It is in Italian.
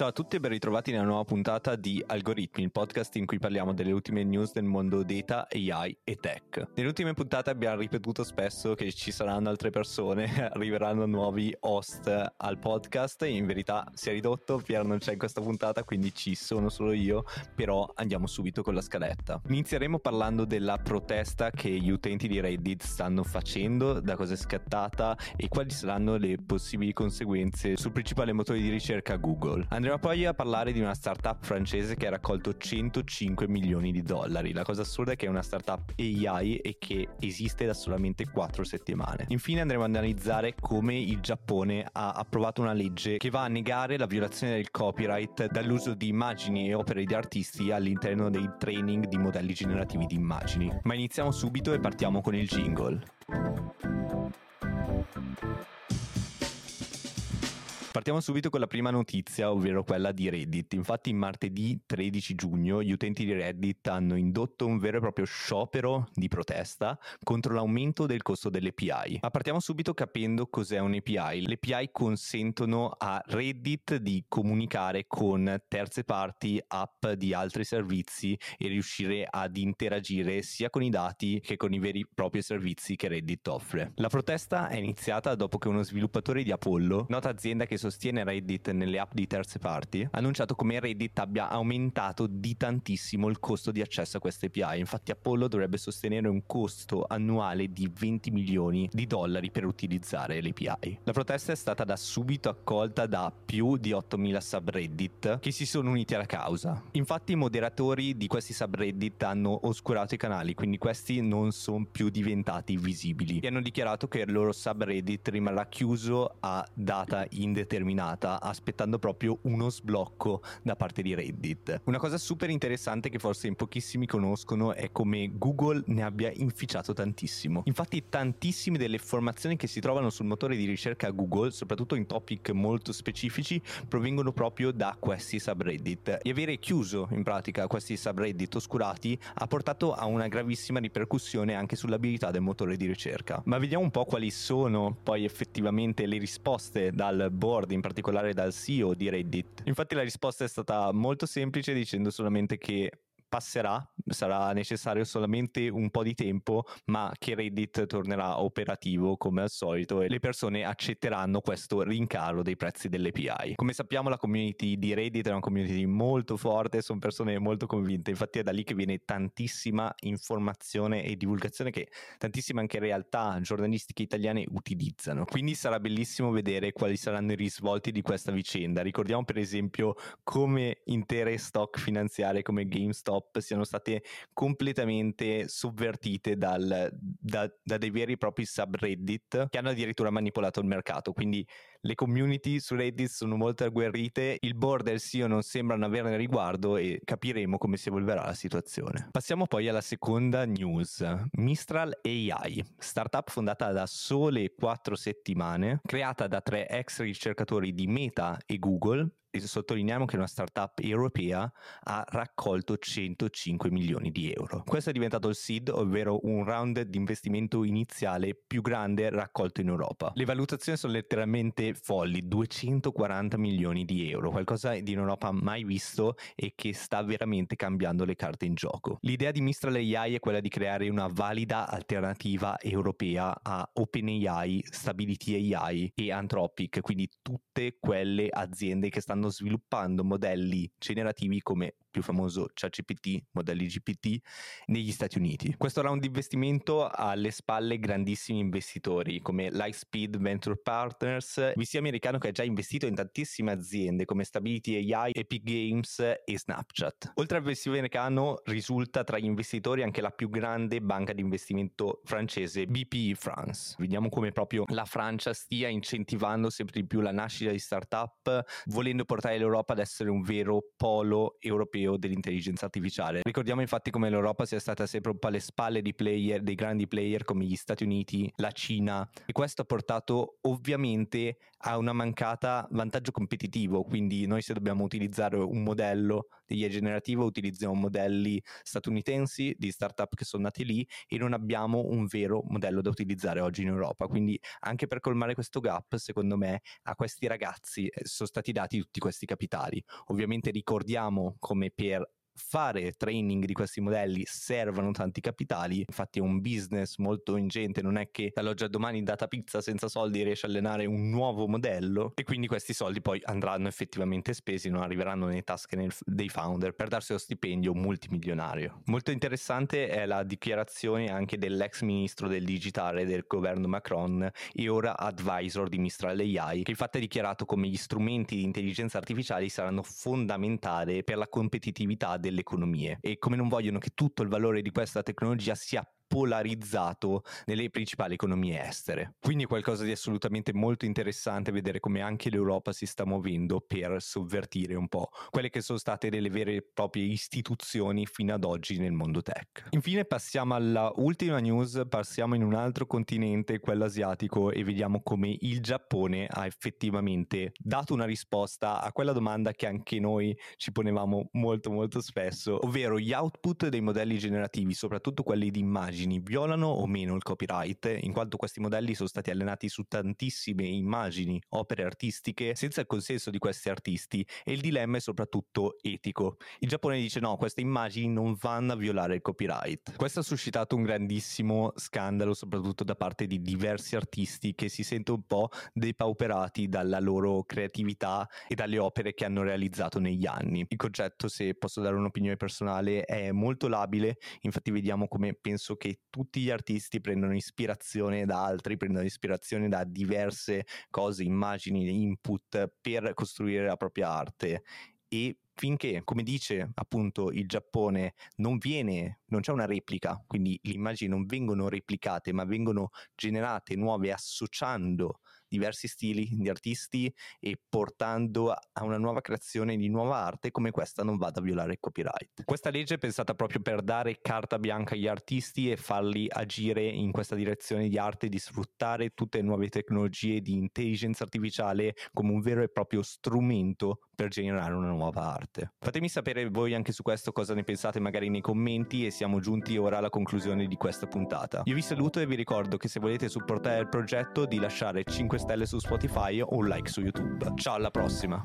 Ciao a tutti e ben ritrovati nella nuova puntata di Algoritmi, il podcast in cui parliamo delle ultime news del mondo data, AI e tech. Nelle ultime puntate abbiamo ripetuto spesso che ci saranno altre persone, arriveranno nuovi host al podcast in verità si è ridotto, Pier non c'è in questa puntata quindi ci sono solo io, però andiamo subito con la scaletta. Inizieremo parlando della protesta che gli utenti di Reddit stanno facendo, da cosa è scattata e quali saranno le possibili conseguenze sul principale motore di ricerca Google. Andremo Andremo poi a parlare di una startup francese che ha raccolto 105 milioni di dollari. La cosa assurda è che è una startup AI e che esiste da solamente 4 settimane. Infine andremo ad analizzare come il Giappone ha approvato una legge che va a negare la violazione del copyright dall'uso di immagini e opere di artisti all'interno dei training di modelli generativi di immagini. Ma iniziamo subito e partiamo con il jingle. Partiamo subito con la prima notizia, ovvero quella di Reddit. Infatti, martedì 13 giugno gli utenti di Reddit hanno indotto un vero e proprio sciopero di protesta contro l'aumento del costo dell'API. Ma partiamo subito capendo cos'è un API. Le API consentono a Reddit di comunicare con terze parti, app di altri servizi e riuscire ad interagire sia con i dati che con i veri e propri servizi che Reddit offre. La protesta è iniziata dopo che uno sviluppatore di Apollo, nota azienda che sostiene Reddit nelle app di terze parti, ha annunciato come Reddit abbia aumentato di tantissimo il costo di accesso a queste API. Infatti Apollo dovrebbe sostenere un costo annuale di 20 milioni di dollari per utilizzare le API. La protesta è stata da subito accolta da più di 8000 subreddit che si sono uniti alla causa. Infatti i moderatori di questi subreddit hanno oscurato i canali, quindi questi non sono più diventati visibili e hanno dichiarato che il loro subreddit rimarrà chiuso a data indeterminata determinata aspettando proprio uno sblocco da parte di Reddit. Una cosa super interessante che forse in pochissimi conoscono è come Google ne abbia inficiato tantissimo. Infatti tantissime delle informazioni che si trovano sul motore di ricerca Google, soprattutto in topic molto specifici, provengono proprio da questi subreddit. E avere chiuso in pratica questi subreddit oscurati ha portato a una gravissima ripercussione anche sull'abilità del motore di ricerca. Ma vediamo un po' quali sono poi effettivamente le risposte dal board board, in particolare dal CEO di Reddit. Infatti la risposta è stata molto semplice dicendo solamente che passerà, sarà necessario solamente un po' di tempo, ma che Reddit tornerà operativo come al solito e le persone accetteranno questo rincaro dei prezzi delle API. Come sappiamo la community di Reddit è una community molto forte, sono persone molto convinte, infatti è da lì che viene tantissima informazione e divulgazione che tantissime anche realtà giornalistiche italiane utilizzano. Quindi sarà bellissimo vedere quali saranno i risvolti di questa vicenda. Ricordiamo per esempio come intere stock finanziarie come GameStop flop siano state completamente sovvertite dal, da, da, dei veri e propri subreddit che hanno addirittura manipolato il mercato. Quindi le community su Reddit sono molto agguerrite, il board e il CEO non sembrano averne riguardo e capiremo come si evolverà la situazione. Passiamo poi alla seconda news. Mistral AI, startup fondata da sole 4 settimane, creata da tre ex ricercatori di Meta e Google, sottolineiamo che una startup europea ha raccolto 105 milioni di euro. Questo è diventato il seed, ovvero un round di investimento iniziale più grande raccolto in Europa. Le valutazioni sono letteralmente folli, 240 milioni di euro, qualcosa di in Europa mai visto e che sta veramente cambiando le carte in gioco. L'idea di Mistral AI è quella di creare una valida alternativa europea a OpenAI, Stability AI e Anthropic, quindi tutte quelle aziende che stanno stanno sviluppando modelli generativi come più famoso ChatGPT, modelli GPT, negli Stati Uniti. Questo round di investimento ha alle spalle grandissimi investitori come Lightspeed Venture Partners, VC americano che ha già investito in tantissime aziende come Stability AI, Epic Games e Snapchat. Oltre al VC americano risulta tra gli investitori anche la più grande banca di investimento francese BPI France. Vediamo come proprio la Francia stia incentivando sempre di più la nascita di startup, volendo portare l'Europa ad essere un vero polo europeo dell'intelligenza artificiale. Ricordiamo infatti come l'Europa sia stata sempre un po' alle spalle player, dei grandi player come gli Stati Uniti, la Cina e questo ha portato ovviamente a una mancata vantaggio competitivo, quindi noi se dobbiamo utilizzare un modello di IA generativo utilizziamo modelli statunitensi di startup che sono nati lì e non abbiamo un vero modello da utilizzare oggi in Europa, quindi anche per colmare questo gap secondo me a questi ragazzi eh, sono stati dati tutti tutti questi capitali. Ovviamente ricordiamo come per fare training di questi modelli servono tanti capitali, infatti è un business molto ingente, non è che dall'oggi al domani data pizza senza soldi riesce a allenare un nuovo modello e quindi questi soldi poi andranno effettivamente spesi, non arriveranno nelle tasche nel, dei founder per darsi lo stipendio multimilionario. Molto interessante è la dichiarazione anche dell'ex ministro del digitale del governo Macron e ora advisor di Mistral AI, che infatti ha dichiarato come gli strumenti di intelligenza artificiale saranno fondamentali per la competitività del delle economie e come non vogliono che tutto il valore di questa tecnologia sia polarizzato nelle principali economie estere. Quindi è qualcosa di assolutamente molto interessante vedere come anche l'Europa si sta muovendo per sovvertire un po' quelle che sono state delle vere e proprie istituzioni fino ad oggi nel mondo tech. Infine passiamo alla ultima news, passiamo in un altro continente, quello asiatico, e vediamo come il Giappone ha effettivamente dato una risposta a quella domanda che anche noi ci ponevamo molto molto spesso, ovvero gli output dei modelli generativi, soprattutto quelli di immagini immagini violano o meno il copyright, in quanto questi modelli sono stati allenati su tantissime immagini, opere artistiche, senza il consenso di questi artisti e il dilemma è soprattutto etico. Il Giappone dice no, queste immagini non vanno a violare il copyright. Questo ha suscitato un grandissimo scandalo, soprattutto da parte di diversi artisti che si sentono un po' depauperati dalla loro creatività e dalle opere che hanno realizzato negli anni. Il concetto, se posso dare un'opinione personale, è molto labile, infatti vediamo come penso che che tutti gli artisti prendono ispirazione da altri, prendono ispirazione da diverse cose, immagini, input per costruire la propria arte. E finché, come dice appunto il Giappone, non viene, non c'è una replica, quindi le immagini non vengono replicate, ma vengono generate nuove associando diversi stili di artisti e portando a una nuova creazione di nuova arte come questa non vada a violare il copyright. Questa legge è pensata proprio per dare carta bianca agli artisti e farli agire in questa direzione di arte, di sfruttare tutte le nuove tecnologie di intelligenza artificiale come un vero e proprio strumento per generare una nuova arte. Fatemi sapere voi anche su questo cosa ne pensate magari nei commenti e siamo giunti ora alla conclusione di questa puntata. Io vi saluto e vi ricordo che se volete supportare il progetto di lasciare 5 stelle su Spotify o un like su YouTube. Ciao, alla prossima!